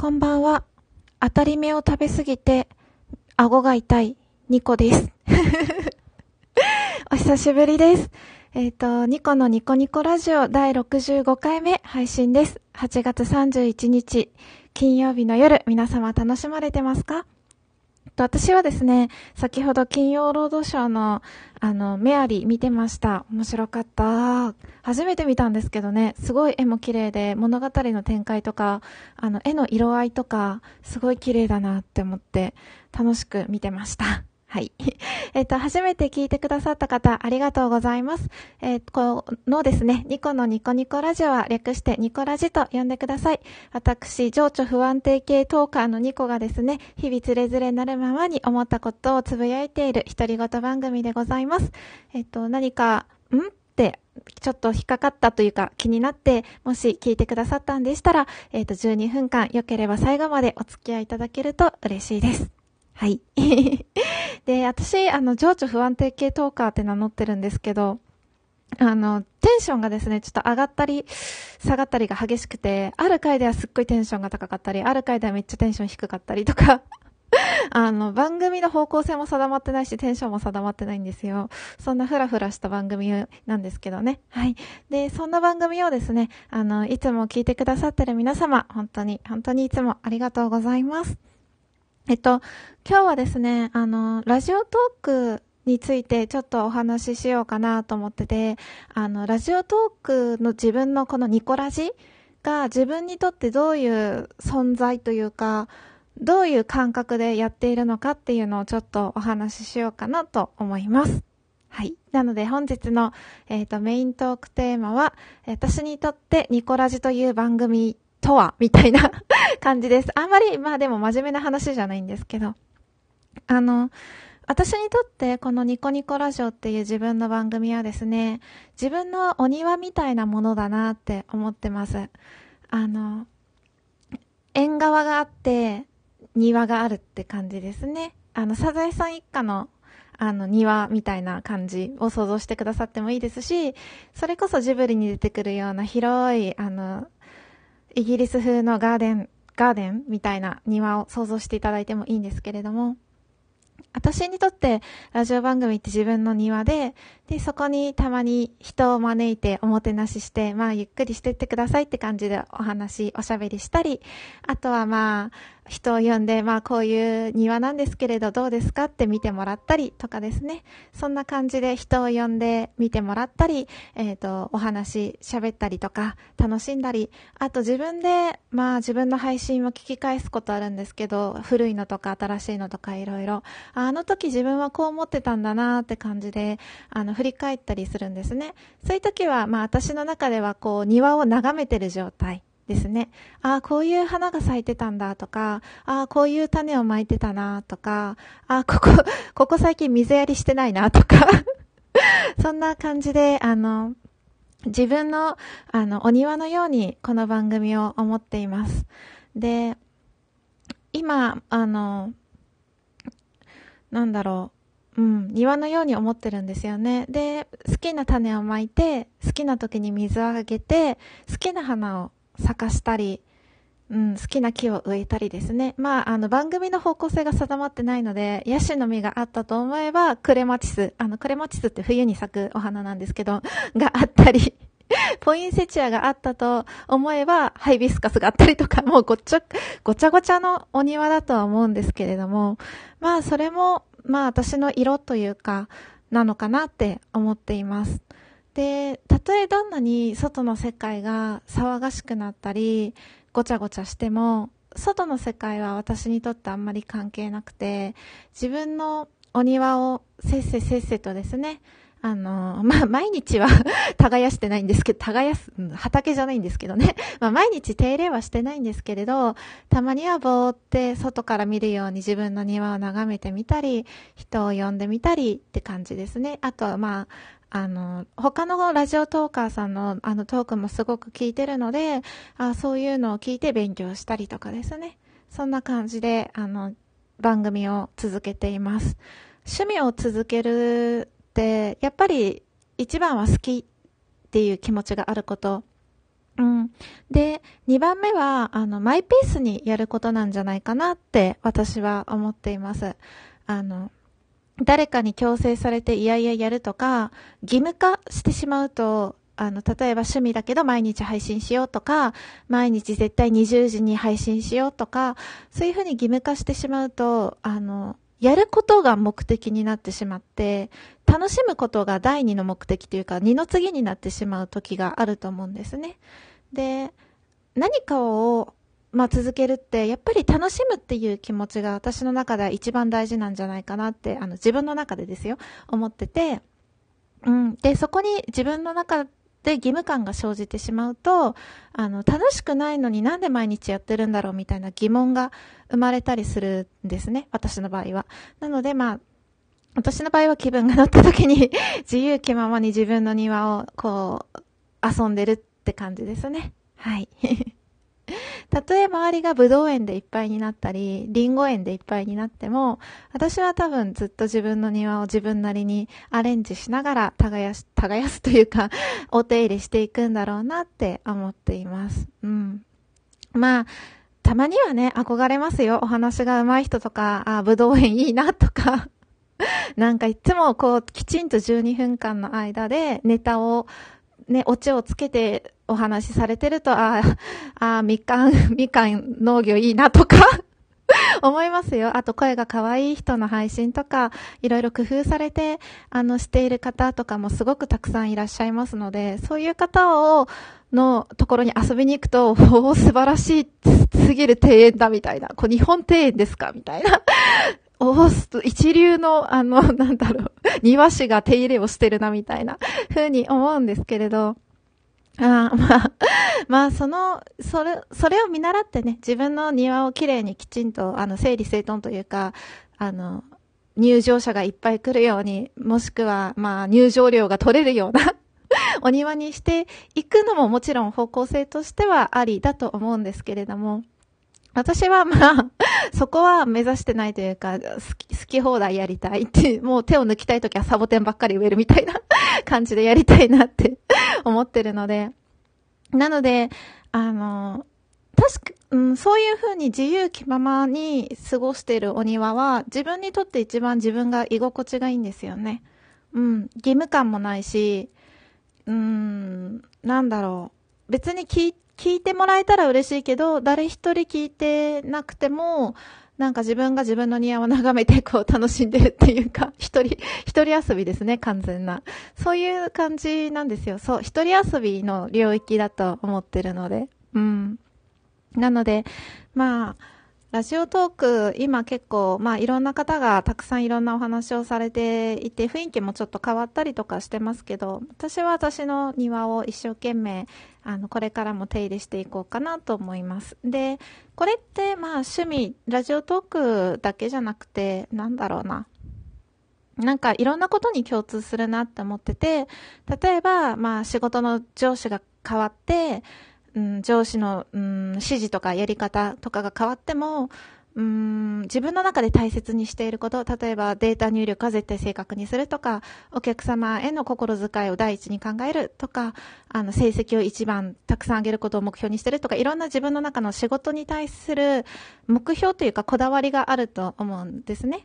こんばんは。当たり目を食べすぎて、顎が痛い、ニコです。お久しぶりです。えっ、ー、と、ニコのニコニコラジオ第65回目配信です。8月31日、金曜日の夜、皆様楽しまれてますか？私はですね、先ほど金曜ロードショーの、あの、メアリー見てました。面白かった。初めて見たんですけどね、すごい絵も綺麗で、物語の展開とか、あの、絵の色合いとか、すごい綺麗だなって思って、楽しく見てました。はい。えっ、と、初めて聞いてくださった方、ありがとうございます。えー、このですね、ニコのニコニコラジオは略してニコラジと呼んでください。私、情緒不安定系トーカーのニコがですね、日々つれづれなるままに思ったことをつぶやいている独り言番組でございます。えっ、と、何か、ん？ってちょっと引っかかったというか気になって、もし聞いてくださったんでしたら、えっ、と、12分間良ければ最後までお付き合いいただけると嬉しいです。はい。で、私、あの、情緒不安定系トーカーって名乗ってるんですけど、あの、テンションがですね、ちょっと上がったり、下がったりが激しくて、ある回ではすっごいテンションが高かったり、ある回ではめっちゃテンション低かったりとか、あの、番組の方向性も定まってないし、テンションも定まってないんですよ。そんなフラフラした番組なんですけどね。はい。で、そんな番組をですね、あの、いつも聞いてくださってる皆様、本当に、本当にいつもありがとうございます。えっと、今日はですね、あの、ラジオトークについてちょっとお話ししようかなと思ってて、あの、ラジオトークの自分のこのニコラジが自分にとってどういう存在というか、どういう感覚でやっているのかっていうのをちょっとお話ししようかなと思います。はい。なので本日の、えっ、ー、とメイントークテーマは、私にとってニコラジという番組とはみたいな 感じです。あんまり、まあでも真面目な話じゃないんですけど。あの、私にとってこのニコニコラジオっていう自分の番組はですね、自分のお庭みたいなものだなって思ってます。あの、縁側があって庭があるって感じですね。あの、サザエさん一家のあの、庭みたいな感じを想像してくださってもいいですし、それこそジブリに出てくるような広い、あの、イギリス風のガーデン、ガーデンみたいな庭を想像していただいてもいいんですけれども、私にとってラジオ番組って自分の庭で、で、そこにたまに人を招いておもてなしして、まあゆっくりしてってくださいって感じでお話、おしゃべりしたり、あとはまあ、人を呼んで、まあこういう庭なんですけれどどうですかって見てもらったりとかですね。そんな感じで人を呼んで見てもらったり、えっ、ー、と、お話し喋ったりとか楽しんだり、あと自分で、まあ自分の配信を聞き返すことあるんですけど、古いのとか新しいのとかいろいろ、あの時自分はこう思ってたんだなって感じで、あの、振り返ったりするんですね。そういう時は、まあ私の中ではこう庭を眺めてる状態。ですね。ああ、こういう花が咲いてたんだとか、ああ、こういう種をまいてたなとか、ああ、ここ、ここ最近水やりしてないなとか そんな感じで、あの、自分の、あの、お庭のようにこの番組を思っています。で、今、あの、なんだろう、うん、庭のように思ってるんですよね。で、好きな種をまいて、好きな時に水をあげて、好きな花を咲かしたり、うん、好きな木を植えたりですね。まあ、あの、番組の方向性が定まってないので、ヤシの実があったと思えば、クレマチス、あの、クレマチスって冬に咲くお花なんですけど、があったり、ポインセチアがあったと思えば、ハイビスカスがあったりとか、もうごっちゃ、ごちゃごちゃのお庭だとは思うんですけれども、まあ、それも、まあ、私の色というか、なのかなって思っています。で、とえどんなに外の世界が騒がしくなったり、ごちゃごちゃしても、外の世界は私にとってあんまり関係なくて、自分のお庭をせっせせっせとですね、あの、まあ、毎日は 耕してないんですけど、耕す、畑じゃないんですけどね。まあ、毎日手入れはしてないんですけれど、たまにはぼーって外から見るように自分の庭を眺めてみたり、人を呼んでみたりって感じですね。あとはまあ、あの、他のラジオトーカーさんのあのトークもすごく聞いてるので、あそういうのを聞いて勉強したりとかですね。そんな感じで、あの、番組を続けています。趣味を続けるって、やっぱり一番は好きっていう気持ちがあることうん。で、2番目は、あの、マイペースにやることなんじゃないかなって私は思っています。あの、誰かに強制されていやいややるとか、義務化してしまうと、あの、例えば趣味だけど毎日配信しようとか、毎日絶対20時に配信しようとか、そういうふうに義務化してしまうと、あの、やることが目的になってしまって、楽しむことが第二の目的というか、二の次になってしまう時があると思うんですね。で、何かを、まあ、続けるって、やっぱり楽しむっていう気持ちが私の中では一番大事なんじゃないかなって、あの、自分の中でですよ、思ってて、うん。で、そこに自分の中で義務感が生じてしまうと、あの、楽しくないのになんで毎日やってるんだろうみたいな疑問が生まれたりするんですね。私の場合は。なので、まあ、私の場合は気分が乗った時に 自由気ままに自分の庭をこう、遊んでるって感じですね。はい。たとえ周りがブドウ園でいっぱいになったり、リンゴ園でいっぱいになっても、私は多分ずっと自分の庭を自分なりにアレンジしながら耕す、耕すというか、お手入れしていくんだろうなって思っています。うん。まあ、たまにはね、憧れますよ。お話が上手い人とか、あ、ブドウ園いいなとか。なんかいつもこう、きちんと12分間の間でネタをね、オチをつけてお話しされてると、ああ、みかん、みかん農業いいなとか 思いますよ。あと声が可愛い人の配信とか、いろいろ工夫されて、あの、している方とかもすごくたくさんいらっしゃいますので、そういう方を、のところに遊びに行くと、おお、素晴らしいすぎる庭園だみたいな。こう日本庭園ですかみたいな。おー、一流の、あの、なんだろう、庭師が手入れをしてるな、みたいな、風に思うんですけれど、あまあ、まあ、その、それ、それを見習ってね、自分の庭をきれいにきちんと、あの、整理整頓というか、あの、入場者がいっぱい来るように、もしくは、まあ、入場料が取れるような お庭にしていくのももちろん方向性としてはありだと思うんですけれども、私はまあ、そこは目指してないというか、好き、好き放題やりたいって、もう手を抜きたいときはサボテンばっかり植えるみたいな感じでやりたいなって思ってるので。なので、あの、確か、うん、そういう風に自由気ままに過ごしているお庭は、自分にとって一番自分が居心地がいいんですよね。うん、義務感もないし、うん、なんだろう。別に聞い聞いてもらえたら嬉しいけど、誰一人聞いてなくても、なんか自分が自分の庭を眺めてこう楽しんでるっていうか、一人、一人遊びですね、完全な。そういう感じなんですよ。そう、一人遊びの領域だと思ってるので。うん。なので、まあ、ラジオトーク、今結構、まあいろんな方がたくさんいろんなお話をされていて、雰囲気もちょっと変わったりとかしてますけど、私は私の庭を一生懸命、あの、これからも手入れしていこうかなと思います。で、これってまあ趣味、ラジオトークだけじゃなくて、なんだろうな。なんかいろんなことに共通するなって思ってて、例えば、まあ仕事の上司が変わって、うん、上司の、うん、指示とかやり方とかが変わっても、うん、自分の中で大切にしていること、例えばデータ入力は絶対正確にするとか、お客様への心遣いを第一に考えるとか、あの、成績を一番たくさん上げることを目標にしてるとか、いろんな自分の中の仕事に対する目標というかこだわりがあると思うんですね。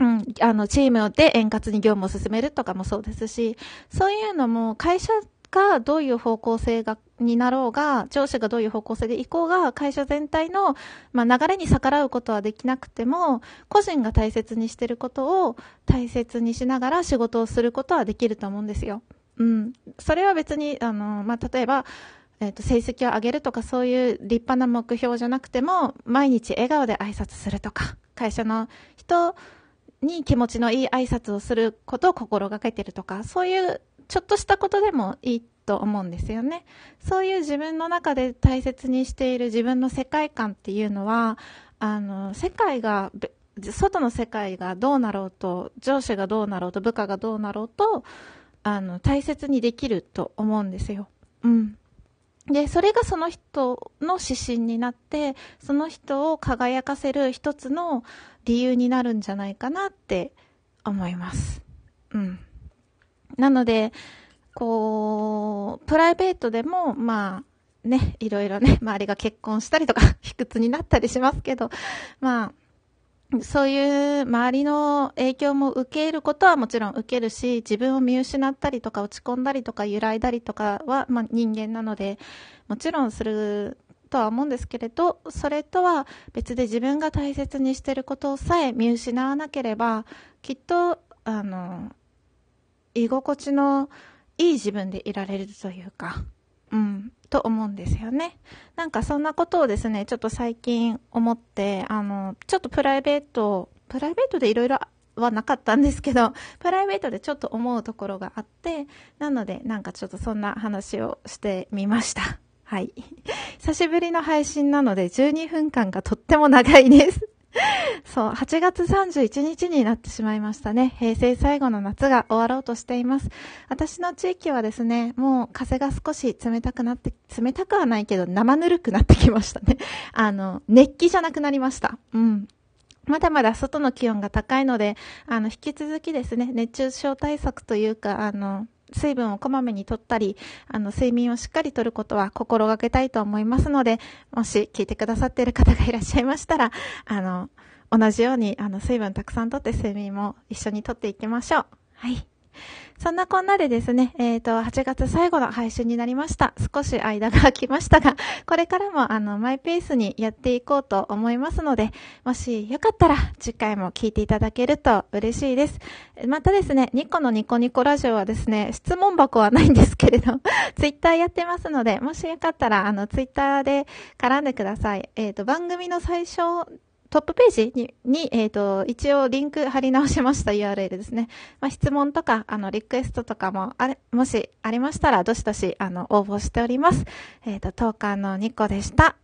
うん、あの、チームで円滑に業務を進めるとかもそうですし、そういうのも会社がどういう方向性が、になろうが、上司がどういう方向性で行こうが、会社全体の、まあ、流れに逆らうことはできなくても、個人が大切にしてることを大切にしながら仕事をすることはできると思うんですよ。うん。それは別に、あの、まあ、例えば、えっ、ー、と、成績を上げるとかそういう立派な目標じゃなくても、毎日笑顔で挨拶するとか、会社の人に気持ちのいい挨拶をすることを心がけてるとか、そういうちょっとしたことでもいいと思うんですよね。そういう自分の中で大切にしている自分の世界観っていうのは、あの、世界が、外の世界がどうなろうと、上司がどうなろうと、部下がどうなろうと、あの、大切にできると思うんですよ。うん。で、それがその人の指針になって、その人を輝かせる一つの理由になるんじゃないかなって思います。うん。なので、こう、プライベートでも、まあ、ね、いろいろね、周りが結婚したりとか、卑屈になったりしますけど、まあ、そういう周りの影響も受けることはもちろん受けるし、自分を見失ったりとか落ち込んだりとか揺らいだりとかは、まあ人間なので、もちろんするとは思うんですけれど、それとは別で自分が大切にしていることさえ見失わなければ、きっと、あの、居心地のいい自分でいられるというか、うん、と思うんですよね。なんかそんなことをですね、ちょっと最近思って、あの、ちょっとプライベート、プライベートでいろいろはなかったんですけど、プライベートでちょっと思うところがあって、なのでなんかちょっとそんな話をしてみました。はい。久しぶりの配信なので12分間がとっても長いです。そう、8月31日になってしまいましたね。平成最後の夏が終わろうとしています。私の地域はですね、もう風が少し冷たくなって、冷たくはないけど生ぬるくなってきましたね。あの、熱気じゃなくなりました。うん。まだまだ外の気温が高いので、あの、引き続きですね、熱中症対策というか、あの、水分をこまめにとったり、あの、睡眠をしっかりとることは心がけたいと思いますので、もし聞いてくださっている方がいらっしゃいましたら、あの、同じように、あの、水分たくさんとって睡眠も一緒にとっていきましょう。はい。そんなこんなでですね、えっ、ー、と、8月最後の配信になりました。少し間が空きましたが、これからもあの、マイペースにやっていこうと思いますので、もしよかったら次回も聞いていただけると嬉しいです。またですね、ニコのニコニコラジオはですね、質問箱はないんですけれど、ツイッターやってますので、もしよかったら、あの、ツイッターで絡んでください。えっ、ー、と、番組の最初トップページに、にえっ、ー、と、一応リンク貼り直しました URL ですね。まあ、質問とか、あの、リクエストとかも、あれ、もしありましたら、どしどし、あの、応募しております。えっ、ー、と、トーカーのニコでした。